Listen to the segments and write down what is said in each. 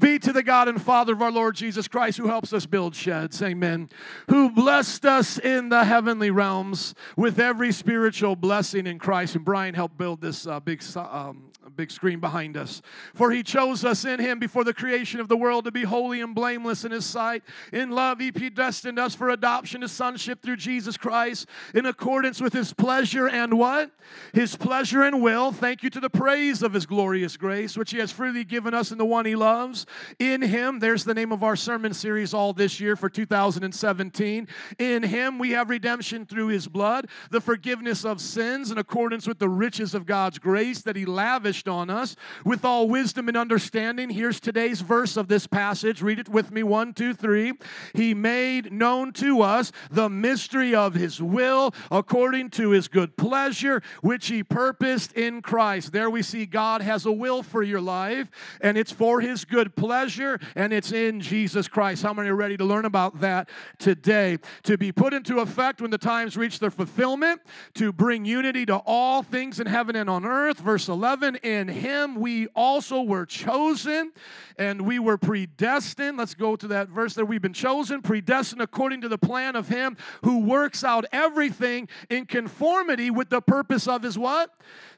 be to the God and Father of our Lord Jesus Christ, who helps us build sheds. Amen. Who blessed us in the heavenly realms with every spiritual blessing in Christ. And Brian helped build this uh, big, um, big screen behind us. For he chose us in him before the creation of the world to be holy and blameless in his sight. In love, he predestined us for adoption to sonship through Jesus Christ in accordance with his pleasure and what? His pleasure and will. Thank you to the praise of his glorious grace, which he has freely given us in the one he loves. In him, there's the name of our sermon series all this year for 2017. In him, we have redemption through his blood, the forgiveness of sins in accordance with the riches of God's grace that he lavished on us with all wisdom and understanding. Here's today's verse of this passage. Read it with me one, two, three. He made known to us the mystery of his will according to his good pleasure, which he purposed in Christ. There we see God has a will for your life, and it's for his good pleasure, and it's in Jesus Christ. How many are ready to learn about that today? To be put into effect when the times reach their fulfillment, to bring unity to all things in heaven and on earth. Verse 11 In him we also were chosen and we were predestined. Let's go to that verse there. We've been chosen, predestined according to the plan of him who works out everything in conformity with the purpose of his what?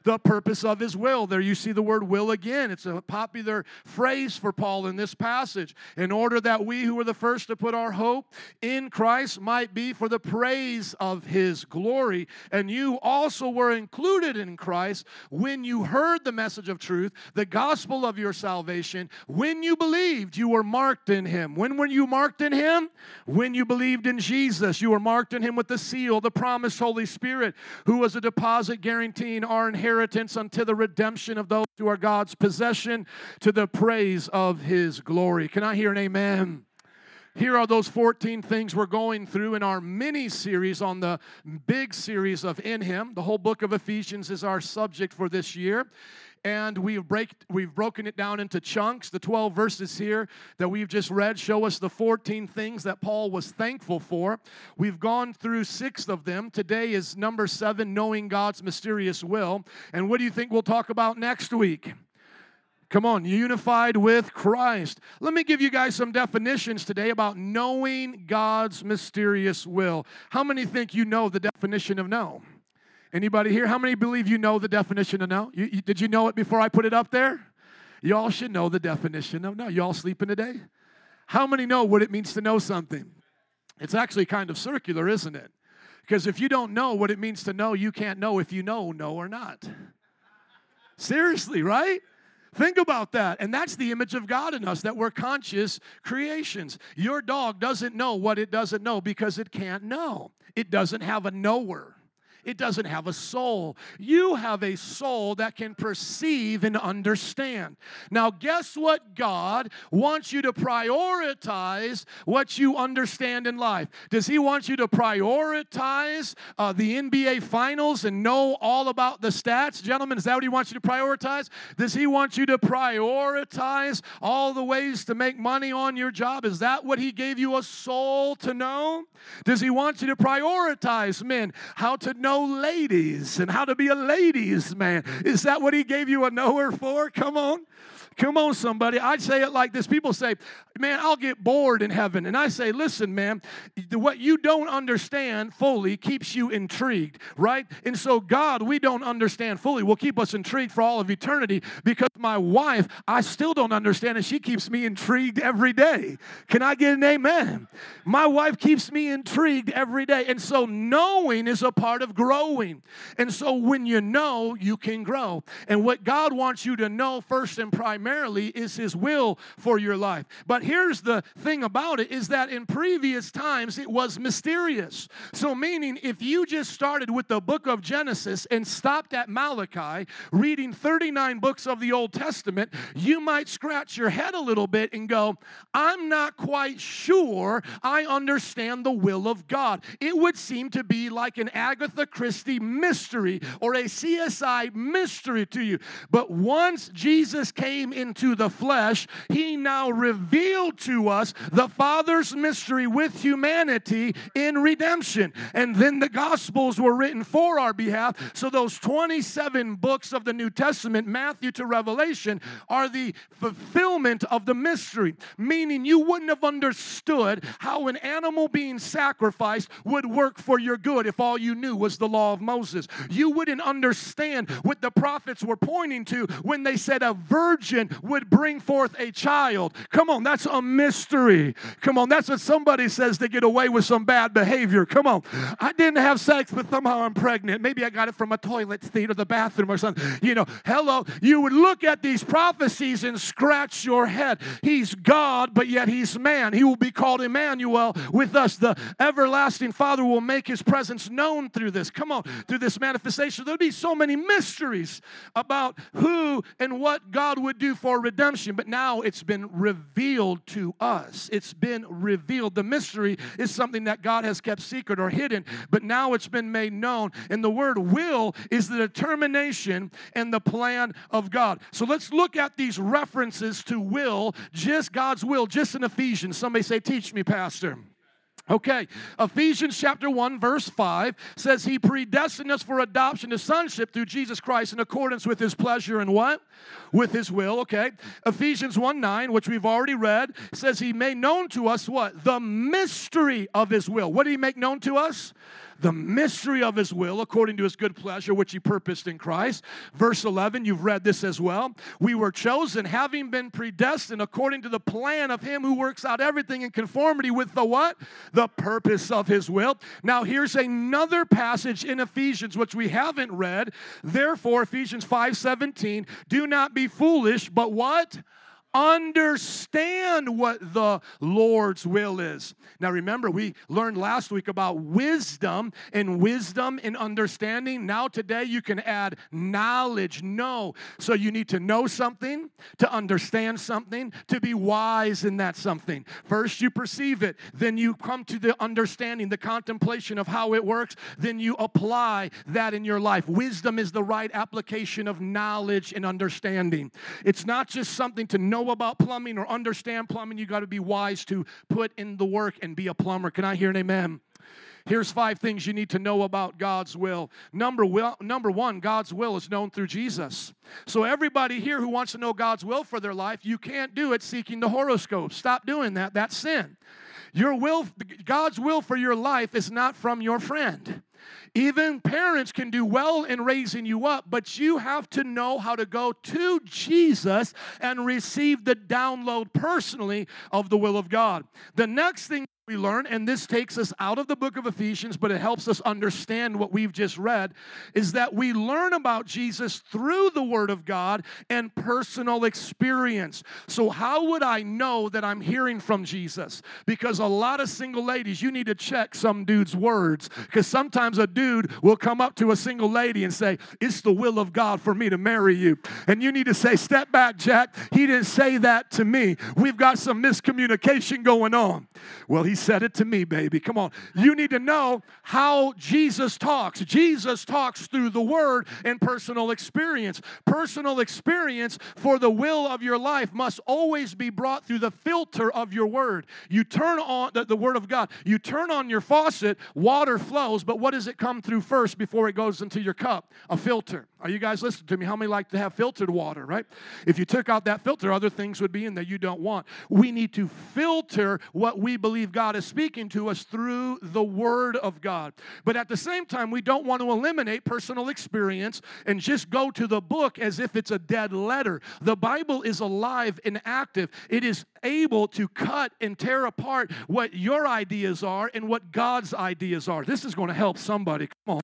the purpose of his will. There you see the word will again. It's a popular phrase for Paul in this passage. In order that we who were the first to put our hope in Christ might be for the praise of his glory. And you also were included in Christ when you heard the message of truth, the gospel of your salvation. When you believed, you were marked in him. When were you marked in him? When you believed in Jesus, you were marked in him with the seal, the promised Holy Spirit, who was a deposit guaranteeing our inheritance unto the redemption of those who are God's possession to the praise of his glory. Can I hear an amen? Here are those 14 things we're going through in our mini series on the big series of In Him. The whole book of Ephesians is our subject for this year and we've break, we've broken it down into chunks. The 12 verses here that we've just read show us the 14 things that Paul was thankful for. We've gone through six of them. Today is number seven, knowing God's mysterious will. And what do you think we'll talk about next week? Come on, unified with Christ. Let me give you guys some definitions today about knowing God's mysterious will. How many think you know the definition of know? Anybody here? How many believe you know the definition of know? You, you, did you know it before I put it up there? Y'all should know the definition of know. Y'all sleeping today? How many know what it means to know something? It's actually kind of circular, isn't it? Because if you don't know what it means to know, you can't know if you know no or not. Seriously, right? Think about that. And that's the image of God in us, that we're conscious creations. Your dog doesn't know what it doesn't know because it can't know, it doesn't have a knower. It doesn't have a soul. You have a soul that can perceive and understand. Now, guess what? God wants you to prioritize what you understand in life. Does He want you to prioritize uh, the NBA finals and know all about the stats? Gentlemen, is that what He wants you to prioritize? Does He want you to prioritize all the ways to make money on your job? Is that what He gave you a soul to know? Does He want you to prioritize, men, how to know? Ladies and how to be a ladies man. Is that what he gave you a knower for? Come on. Come on, somebody. I say it like this. People say, man, I'll get bored in heaven. And I say, listen, man, what you don't understand fully keeps you intrigued, right? And so, God, we don't understand fully, will keep us intrigued for all of eternity because my wife, I still don't understand, and she keeps me intrigued every day. Can I get an amen? My wife keeps me intrigued every day. And so, knowing is a part of growing. And so, when you know, you can grow. And what God wants you to know first and primarily is His will for your life. But here's the thing about it is that in previous times it was mysterious. So, meaning if you just started with the book of Genesis and stopped at Malachi, reading 39 books of the Old Testament, you might scratch your head a little bit and go, I'm not quite sure I understand the will of God. It would seem to be like an Agatha Christie mystery or a CSI mystery to you. But once Jesus came into the flesh, he now revealed to us the Father's mystery with humanity in redemption. And then the Gospels were written for our behalf. So those 27 books of the New Testament, Matthew to Revelation, are the fulfillment of the mystery, meaning you wouldn't have understood how an animal being sacrificed would work for your good if all you knew was the law of Moses. You wouldn't understand what the prophets were pointing to when they said a virgin would bring forth a child. Come on, that's a mystery. Come on, that's what somebody says to get away with some bad behavior. Come on. I didn't have sex, but somehow I'm pregnant. Maybe I got it from a toilet seat or the bathroom or something. You know, hello. You would look at these prophecies and scratch your head. He's God, but yet he's man. He will be called Emmanuel with us. The everlasting Father will make his presence known through this. Come on, through this manifestation. There'll be so many mysteries about who and what God would do for redemption, but now it's been revealed to us. It's been revealed. The mystery is something that God has kept secret or hidden, but now it's been made known. And the word will is the determination and the plan of God. So let's look at these references to will, just God's will, just in Ephesians. Somebody say, Teach me, Pastor. Okay, Ephesians chapter 1, verse 5 says, He predestined us for adoption to sonship through Jesus Christ in accordance with His pleasure and what? With His will, okay. Ephesians 1 9, which we've already read, says, He made known to us what? The mystery of His will. What did He make known to us? The mystery of his will according to his good pleasure, which he purposed in Christ. Verse 11, you've read this as well. We were chosen, having been predestined according to the plan of him who works out everything in conformity with the what? The purpose of his will. Now, here's another passage in Ephesians, which we haven't read. Therefore, Ephesians 5 17, do not be foolish, but what? Understand what the Lord's will is. Now, remember, we learned last week about wisdom and wisdom and understanding. Now, today, you can add knowledge, know. So, you need to know something, to understand something, to be wise in that something. First, you perceive it, then, you come to the understanding, the contemplation of how it works, then, you apply that in your life. Wisdom is the right application of knowledge and understanding. It's not just something to know know about plumbing or understand plumbing, you got to be wise to put in the work and be a plumber. Can I hear an amen? Here's five things you need to know about God's will. Number, will. number one, God's will is known through Jesus. So, everybody here who wants to know God's will for their life, you can't do it seeking the horoscope. Stop doing that. That's sin. Your will, God's will for your life is not from your friend. Even parents can do well in raising you up, but you have to know how to go to Jesus and receive the download personally of the will of God. The next thing we learn, and this takes us out of the book of Ephesians, but it helps us understand what we've just read, is that we learn about Jesus through the Word of God and personal experience. So, how would I know that I'm hearing from Jesus? Because a lot of single ladies, you need to check some dude's words, because sometimes a dude will come up to a single lady and say, It's the will of God for me to marry you. And you need to say, Step back, Jack. He didn't say that to me. We've got some miscommunication going on. Well, he said it to me, baby. Come on. You need to know how Jesus talks. Jesus talks through the word and personal experience. Personal experience for the will of your life must always be brought through the filter of your word. You turn on the, the word of God, you turn on your faucet, water flows, but what does it come through first before it goes into your cup? A filter. Are you guys listening to me? How many like to have filtered water, right? If you took out that filter, other things would be in there you don't want. We need to filter what we believe God is speaking to us through the Word of God. But at the same time, we don't want to eliminate personal experience and just go to the book as if it's a dead letter. The Bible is alive and active, it is able to cut and tear apart what your ideas are and what God's ideas are. This is going to help somebody. Come on.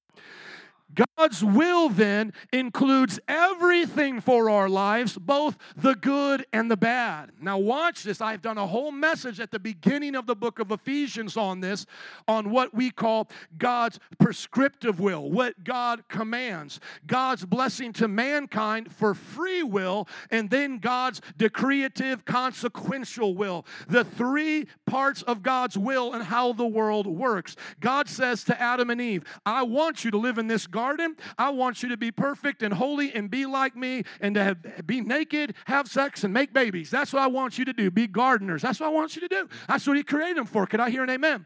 God's will then includes everything for our lives, both the good and the bad. Now, watch this. I've done a whole message at the beginning of the book of Ephesians on this, on what we call God's prescriptive will, what God commands, God's blessing to mankind for free will, and then God's decretive, consequential will. The three parts of God's will and how the world works. God says to Adam and Eve, I want you to live in this garden garden, I want you to be perfect and holy and be like me and to have, be naked, have sex, and make babies. That's what I want you to do. Be gardeners. That's what I want you to do. That's what He created them for. Can I hear an amen?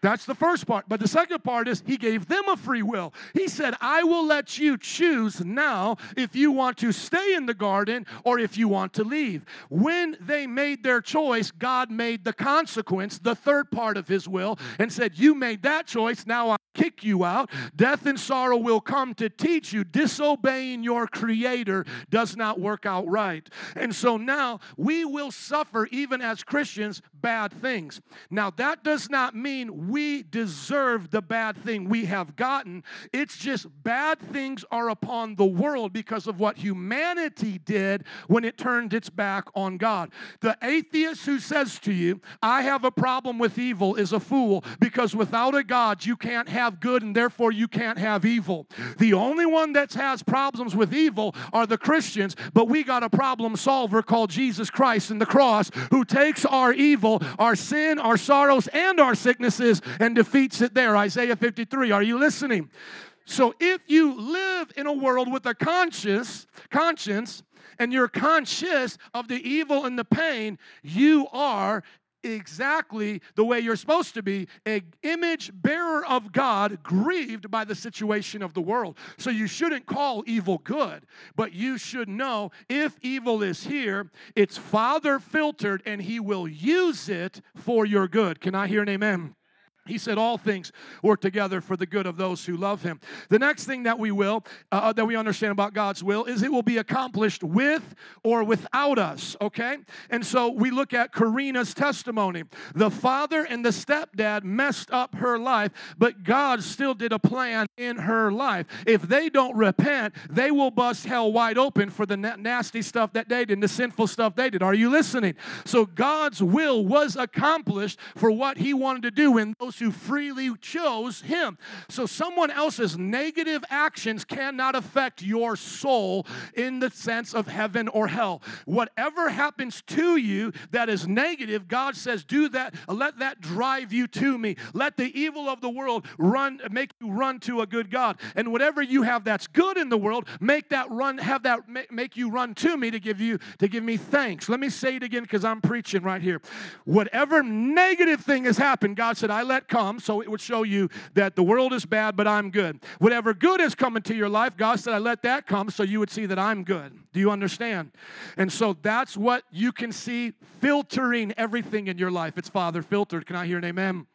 That's the first part. But the second part is he gave them a free will. He said, I will let you choose now if you want to stay in the garden or if you want to leave. When they made their choice, God made the consequence, the third part of his will, and said, You made that choice. Now I kick you out. Death and sorrow will come to teach you disobeying your creator does not work out right. And so now we will suffer, even as Christians, bad things. Now, that does not mean we deserve the bad thing we have gotten. It's just bad things are upon the world because of what humanity did when it turned its back on God. The atheist who says to you, I have a problem with evil, is a fool because without a God, you can't have good and therefore you can't have evil. The only one that has problems with evil are the Christians, but we got a problem solver called Jesus Christ and the cross who takes our evil, our sin, our sorrows, and our and defeats it there. Isaiah 53. Are you listening? So if you live in a world with a conscious conscience and you're conscious of the evil and the pain, you are exactly the way you're supposed to be a image bearer of god grieved by the situation of the world so you shouldn't call evil good but you should know if evil is here it's father filtered and he will use it for your good can i hear an amen he said, All things work together for the good of those who love him. The next thing that we will, uh, uh, that we understand about God's will, is it will be accomplished with or without us, okay? And so we look at Karina's testimony. The father and the stepdad messed up her life, but God still did a plan in her life. If they don't repent, they will bust hell wide open for the na- nasty stuff that they did and the sinful stuff they did. Are you listening? So God's will was accomplished for what he wanted to do in those who freely chose Him. So, someone else's negative actions cannot affect your soul in the sense of heaven or hell. Whatever happens to you that is negative, God says, do that, let that drive you to me. Let the evil of the world run, make you run to a good God. And whatever you have that's good in the world, make that run, have that make you run to me to give you, to give me thanks. Let me say it again because I'm preaching right here. Whatever negative thing has happened, God said, I let come, so it would show you that the world is bad, but I'm good. Whatever good has come into your life, God said, I let that come so you would see that I'm good. Do you understand? And so that's what you can see filtering everything in your life. It's Father filtered. Can I hear an amen?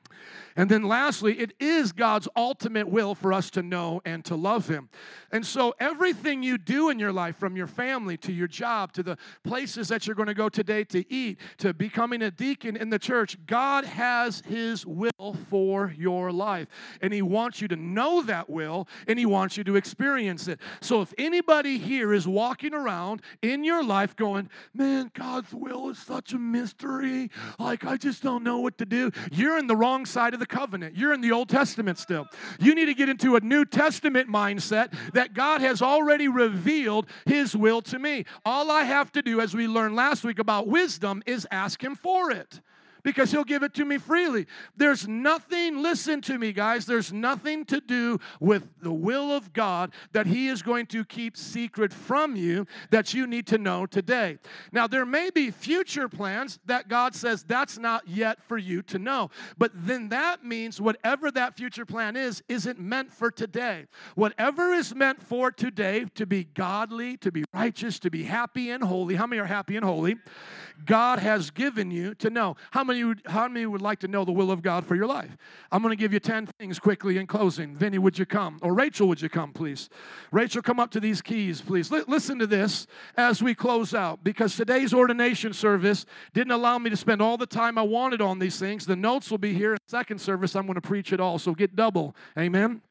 And then lastly, it is God's ultimate will for us to know and to love Him. And so everything you do in your life, from your family to your job to the places that you're going to go today to eat to becoming a deacon in the church, God has His will for your life. And He wants you to know that will and He wants you to experience it. So if anybody here is walking around in your life going, man, God's will is such a mystery, like I just don't know what to do, you're in the wrong side of the covenant. You're in the Old Testament still. You need to get into a New Testament mindset that God has already revealed His will to me. All I have to do, as we learned last week about wisdom, is ask Him for it because he'll give it to me freely. There's nothing, listen to me, guys, there's nothing to do with the will of God that he is going to keep secret from you that you need to know today. Now, there may be future plans that God says that's not yet for you to know, but then that means whatever that future plan is, isn't meant for today. Whatever is meant for today to be godly, to be righteous, to be happy and holy. How many are happy and holy? God has given you to know. How many, would, how many would like to know the will of God for your life? I'm going to give you 10 things quickly in closing. Vinny, would you come? Or Rachel, would you come, please? Rachel, come up to these keys, please. L- listen to this as we close out because today's ordination service didn't allow me to spend all the time I wanted on these things. The notes will be here in second service. I'm going to preach it all, so get double. Amen.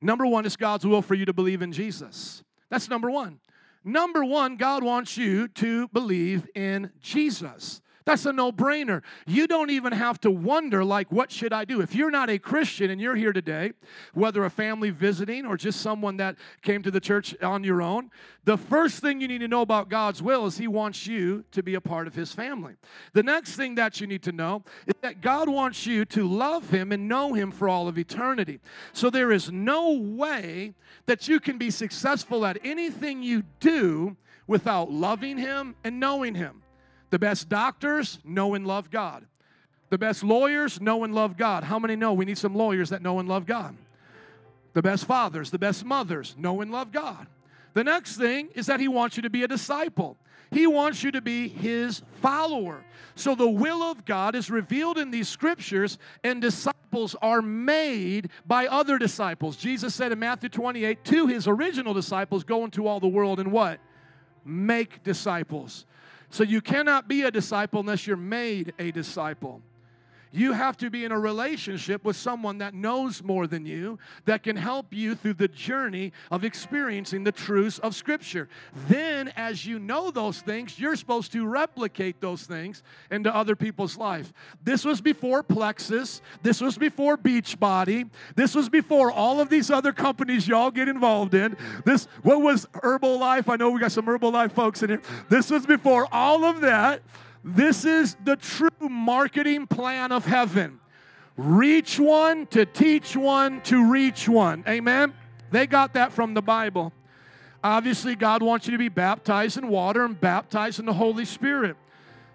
Number one is God's will for you to believe in Jesus. That's number one. Number one, God wants you to believe in Jesus. That's a no brainer. You don't even have to wonder, like, what should I do? If you're not a Christian and you're here today, whether a family visiting or just someone that came to the church on your own, the first thing you need to know about God's will is He wants you to be a part of His family. The next thing that you need to know is that God wants you to love Him and know Him for all of eternity. So there is no way that you can be successful at anything you do without loving Him and knowing Him. The best doctors know and love God. The best lawyers know and love God. How many know we need some lawyers that know and love God? The best fathers, the best mothers know and love God. The next thing is that He wants you to be a disciple. He wants you to be His follower. So the will of God is revealed in these scriptures, and disciples are made by other disciples. Jesus said in Matthew 28 to His original disciples, Go into all the world and what? Make disciples. So you cannot be a disciple unless you're made a disciple. You have to be in a relationship with someone that knows more than you, that can help you through the journey of experiencing the truths of Scripture. Then, as you know those things, you're supposed to replicate those things into other people's life. This was before Plexus. This was before Beachbody. This was before all of these other companies y'all get involved in. This, what was Herbalife? I know we got some Herbalife folks in here. This was before all of that. This is the true marketing plan of heaven. Reach one to teach one to reach one. Amen. They got that from the Bible. Obviously, God wants you to be baptized in water and baptized in the Holy Spirit.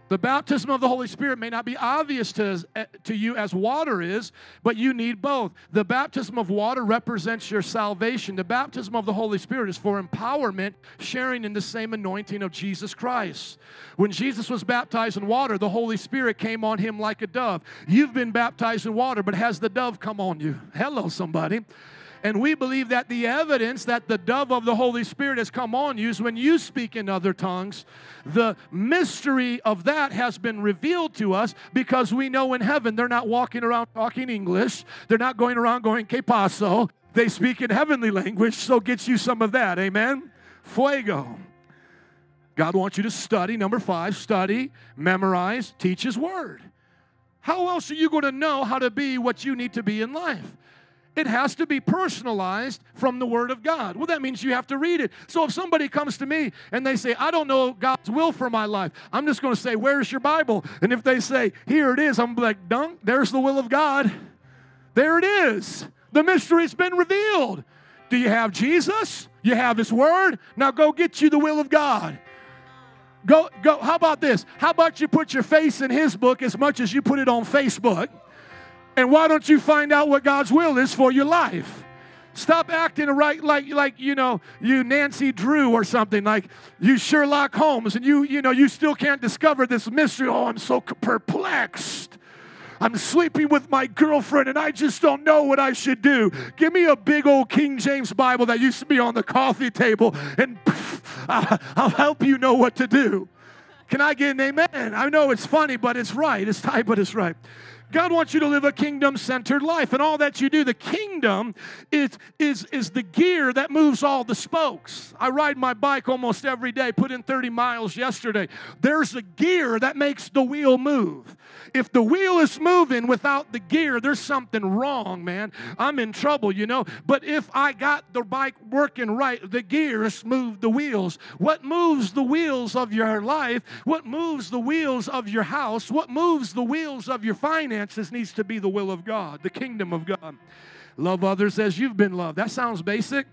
The baptism of the Holy Spirit may not be obvious to, eh, to you as water is, but you need both. The baptism of water represents your salvation. The baptism of the Holy Spirit is for empowerment, sharing in the same anointing of Jesus Christ. When Jesus was baptized in water, the Holy Spirit came on him like a dove. You've been baptized in water, but has the dove come on you? Hello, somebody. And we believe that the evidence that the dove of the Holy Spirit has come on you is when you speak in other tongues. The mystery of that has been revealed to us because we know in heaven they're not walking around talking English, they're not going around going que paso. They speak in heavenly language, so get you some of that. Amen? Fuego. God wants you to study. Number five, study, memorize, teach His Word. How else are you going to know how to be what you need to be in life? It has to be personalized from the Word of God. Well, that means you have to read it. So if somebody comes to me and they say, I don't know God's will for my life, I'm just going to say, Where's your Bible? And if they say, Here it is, I'm like, Dunk, there's the will of God. There it is. The mystery's been revealed. Do you have Jesus? You have His Word? Now go get you the will of God. Go, go. How about this? How about you put your face in His book as much as you put it on Facebook? And why don't you find out what God's will is for your life? Stop acting right like like you know you Nancy Drew or something like you Sherlock Holmes and you you know you still can't discover this mystery. Oh, I'm so perplexed. I'm sleeping with my girlfriend and I just don't know what I should do. Give me a big old King James Bible that used to be on the coffee table and I'll help you know what to do. Can I get an amen? I know it's funny, but it's right. It's tight, but it's right. God wants you to live a kingdom centered life. And all that you do, the kingdom is, is, is the gear that moves all the spokes. I ride my bike almost every day, put in 30 miles yesterday. There's a gear that makes the wheel move. If the wheel is moving without the gear, there's something wrong, man. I'm in trouble, you know. But if I got the bike working right, the gears move the wheels. What moves the wheels of your life, what moves the wheels of your house, what moves the wheels of your finances needs to be the will of God, the kingdom of God. Love others as you've been loved. That sounds basic.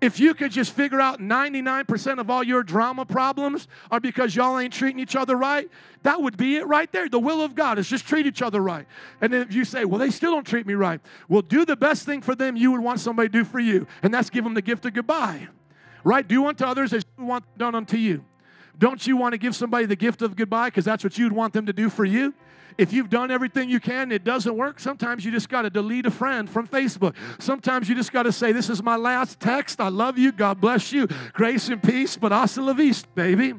If you could just figure out 99% of all your drama problems are because y'all ain't treating each other right, that would be it right there. The will of God is just treat each other right. And then if you say, well, they still don't treat me right, well, do the best thing for them you would want somebody to do for you, and that's give them the gift of goodbye. Right? Do unto others as you want done unto you. Don't you want to give somebody the gift of goodbye because that's what you'd want them to do for you? If you've done everything you can, it doesn't work. Sometimes you just got to delete a friend from Facebook. Sometimes you just got to say, This is my last text. I love you. God bless you. Grace and peace, but hasta la vista, baby.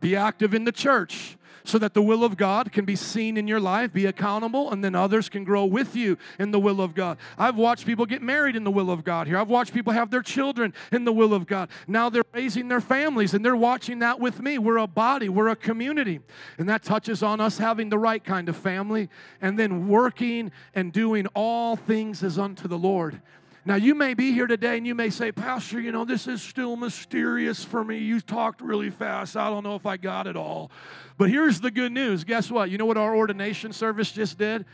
Be active in the church so that the will of God can be seen in your life, be accountable, and then others can grow with you in the will of God. I've watched people get married in the will of God here. I've watched people have their children in the will of God. Now they're raising their families and they're watching that with me. We're a body, we're a community. And that touches on us having the right kind of family and then working and doing all things as unto the Lord. Now, you may be here today and you may say, Pastor, you know, this is still mysterious for me. You talked really fast. I don't know if I got it all. But here's the good news. Guess what? You know what our ordination service just did?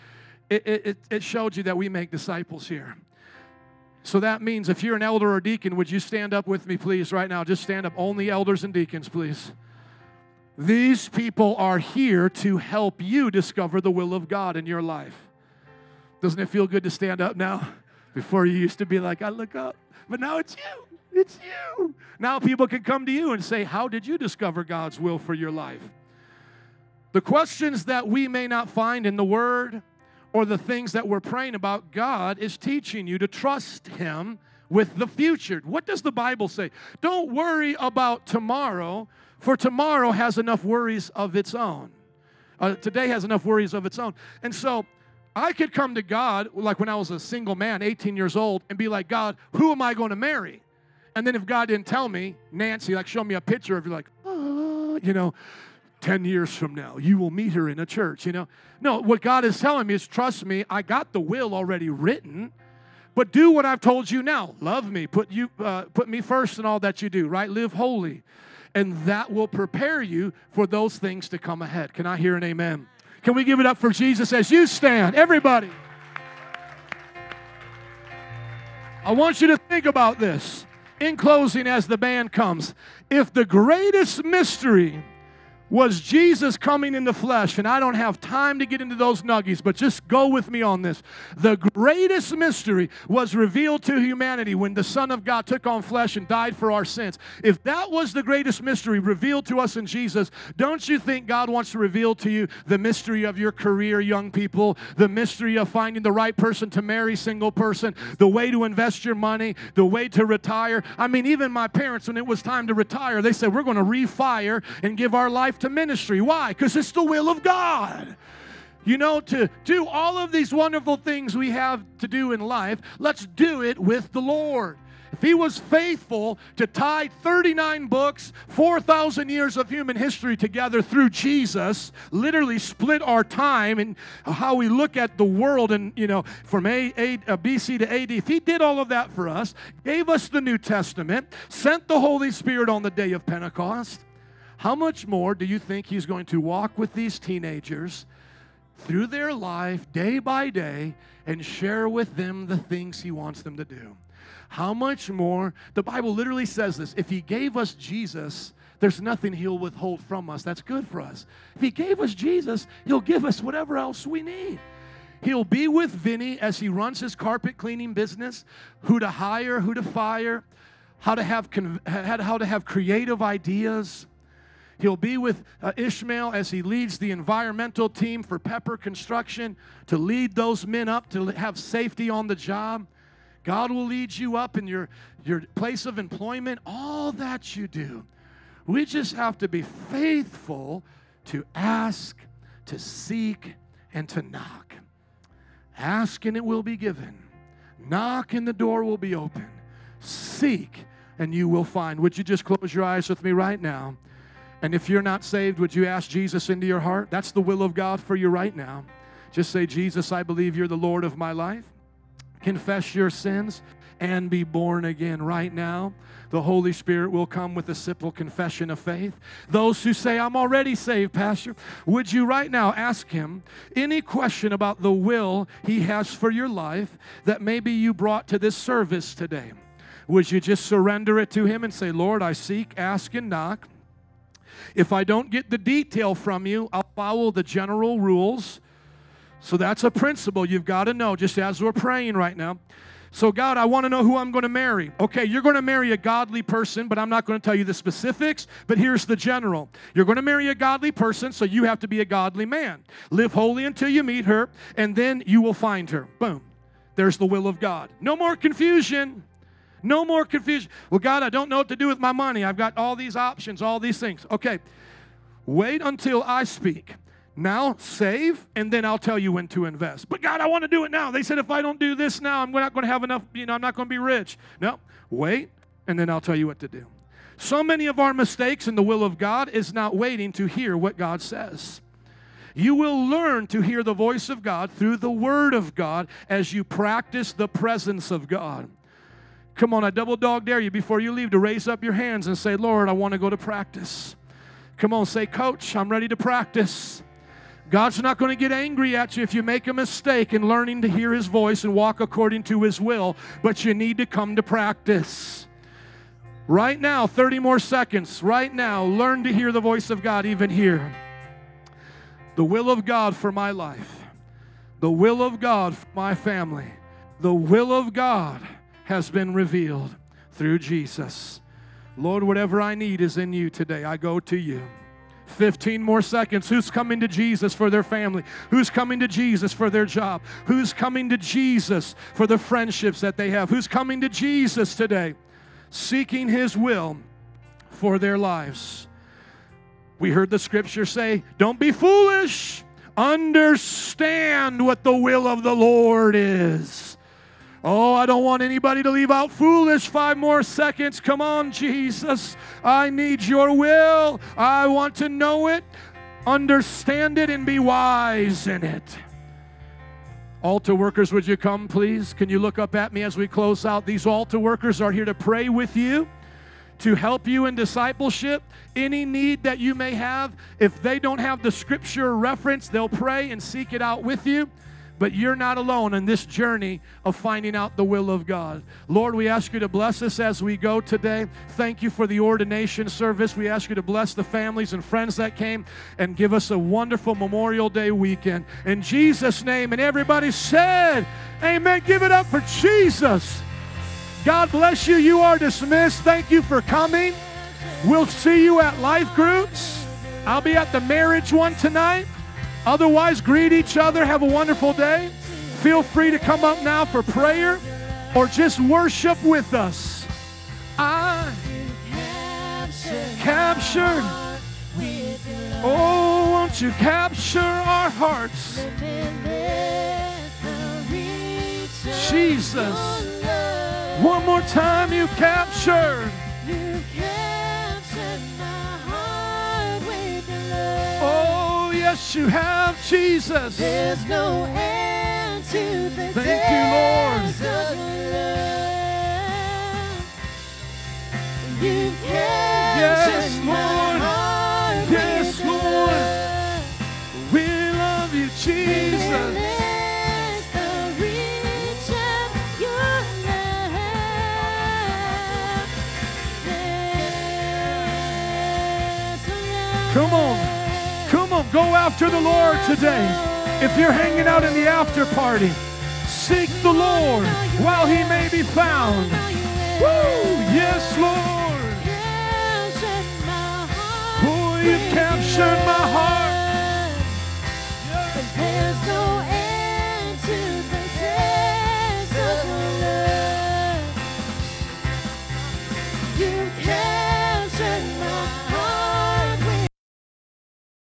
It, it, it showed you that we make disciples here. So that means if you're an elder or deacon, would you stand up with me, please, right now? Just stand up. Only elders and deacons, please. These people are here to help you discover the will of God in your life. Doesn't it feel good to stand up now? Before you used to be like, I look up, but now it's you. It's you. Now people can come to you and say, How did you discover God's will for your life? The questions that we may not find in the Word or the things that we're praying about, God is teaching you to trust Him with the future. What does the Bible say? Don't worry about tomorrow, for tomorrow has enough worries of its own. Uh, today has enough worries of its own. And so I could come to God, like when I was a single man, 18 years old, and be like, God, who am I going to marry? And then if God didn't tell me, Nancy, like, show me a picture of you, like, oh, you know, 10 years from now, you will meet her in a church, you know. No, what God is telling me is, trust me, I got the will already written, but do what I've told you now. Love me, put, you, uh, put me first in all that you do, right? Live holy. And that will prepare you for those things to come ahead. Can I hear an amen? Can we give it up for Jesus as you stand? Everybody. I want you to think about this. In closing, as the band comes, if the greatest mystery was Jesus coming in the flesh. And I don't have time to get into those nuggies, but just go with me on this. The greatest mystery was revealed to humanity when the Son of God took on flesh and died for our sins. If that was the greatest mystery revealed to us in Jesus, don't you think God wants to reveal to you the mystery of your career, young people, the mystery of finding the right person to marry, single person, the way to invest your money, the way to retire? I mean, even my parents, when it was time to retire, they said, We're going to refire and give our life to ministry. Why? Because it's the will of God. You know, to do all of these wonderful things we have to do in life, let's do it with the Lord. If he was faithful to tie 39 books, 4,000 years of human history together through Jesus, literally split our time and how we look at the world and, you know, from a, a, uh, a BC to AD, if he did all of that for us, gave us the New Testament, sent the Holy Spirit on the day of Pentecost, how much more do you think he's going to walk with these teenagers through their life day by day and share with them the things he wants them to do? How much more? The Bible literally says this if he gave us Jesus, there's nothing he'll withhold from us that's good for us. If he gave us Jesus, he'll give us whatever else we need. He'll be with Vinny as he runs his carpet cleaning business, who to hire, who to fire, how to have, how to have creative ideas, He'll be with uh, Ishmael as he leads the environmental team for Pepper Construction to lead those men up to have safety on the job. God will lead you up in your, your place of employment, all that you do. We just have to be faithful to ask, to seek, and to knock. Ask and it will be given. Knock and the door will be open. Seek and you will find. Would you just close your eyes with me right now? And if you're not saved, would you ask Jesus into your heart? That's the will of God for you right now. Just say, Jesus, I believe you're the Lord of my life. Confess your sins and be born again right now. The Holy Spirit will come with a simple confession of faith. Those who say, I'm already saved, Pastor, would you right now ask Him any question about the will He has for your life that maybe you brought to this service today? Would you just surrender it to Him and say, Lord, I seek, ask, and knock? If I don't get the detail from you, I'll follow the general rules. So that's a principle you've got to know, just as we're praying right now. So, God, I want to know who I'm going to marry. Okay, you're going to marry a godly person, but I'm not going to tell you the specifics, but here's the general. You're going to marry a godly person, so you have to be a godly man. Live holy until you meet her, and then you will find her. Boom. There's the will of God. No more confusion. No more confusion. Well, God, I don't know what to do with my money. I've got all these options, all these things. Okay. Wait until I speak. Now save, and then I'll tell you when to invest. But God, I want to do it now. They said if I don't do this now, I'm not going to have enough, you know, I'm not going to be rich. No, wait, and then I'll tell you what to do. So many of our mistakes in the will of God is not waiting to hear what God says. You will learn to hear the voice of God through the Word of God as you practice the presence of God. Come on, I double dog dare you before you leave to raise up your hands and say, Lord, I want to go to practice. Come on, say, Coach, I'm ready to practice. God's not going to get angry at you if you make a mistake in learning to hear His voice and walk according to His will, but you need to come to practice. Right now, 30 more seconds. Right now, learn to hear the voice of God even here. The will of God for my life, the will of God for my family, the will of God has been revealed through Jesus. Lord, whatever I need is in you today. I go to you. 15 more seconds. Who's coming to Jesus for their family? Who's coming to Jesus for their job? Who's coming to Jesus for the friendships that they have? Who's coming to Jesus today seeking His will for their lives? We heard the scripture say, Don't be foolish. Understand what the will of the Lord is. Oh, I don't want anybody to leave out foolish. Five more seconds. Come on, Jesus. I need your will. I want to know it, understand it, and be wise in it. Altar workers, would you come, please? Can you look up at me as we close out? These altar workers are here to pray with you, to help you in discipleship. Any need that you may have, if they don't have the scripture reference, they'll pray and seek it out with you. But you're not alone in this journey of finding out the will of God. Lord, we ask you to bless us as we go today. Thank you for the ordination service. We ask you to bless the families and friends that came and give us a wonderful Memorial Day weekend. In Jesus' name, and everybody said, Amen. Give it up for Jesus. God bless you. You are dismissed. Thank you for coming. We'll see you at life groups. I'll be at the marriage one tonight. Otherwise, greet each other. Have a wonderful day. Feel free to come up now for prayer or just worship with us. I captured. Oh, won't you capture our hearts? Jesus. One more time, you captured. Yes, you have, Jesus. There's no end to the Thank you, Lord. Go after the Lord today. If you're hanging out in the after party, seek the Lord while he may be found. Woo! Yes, Lord. Oh, you captured my heart.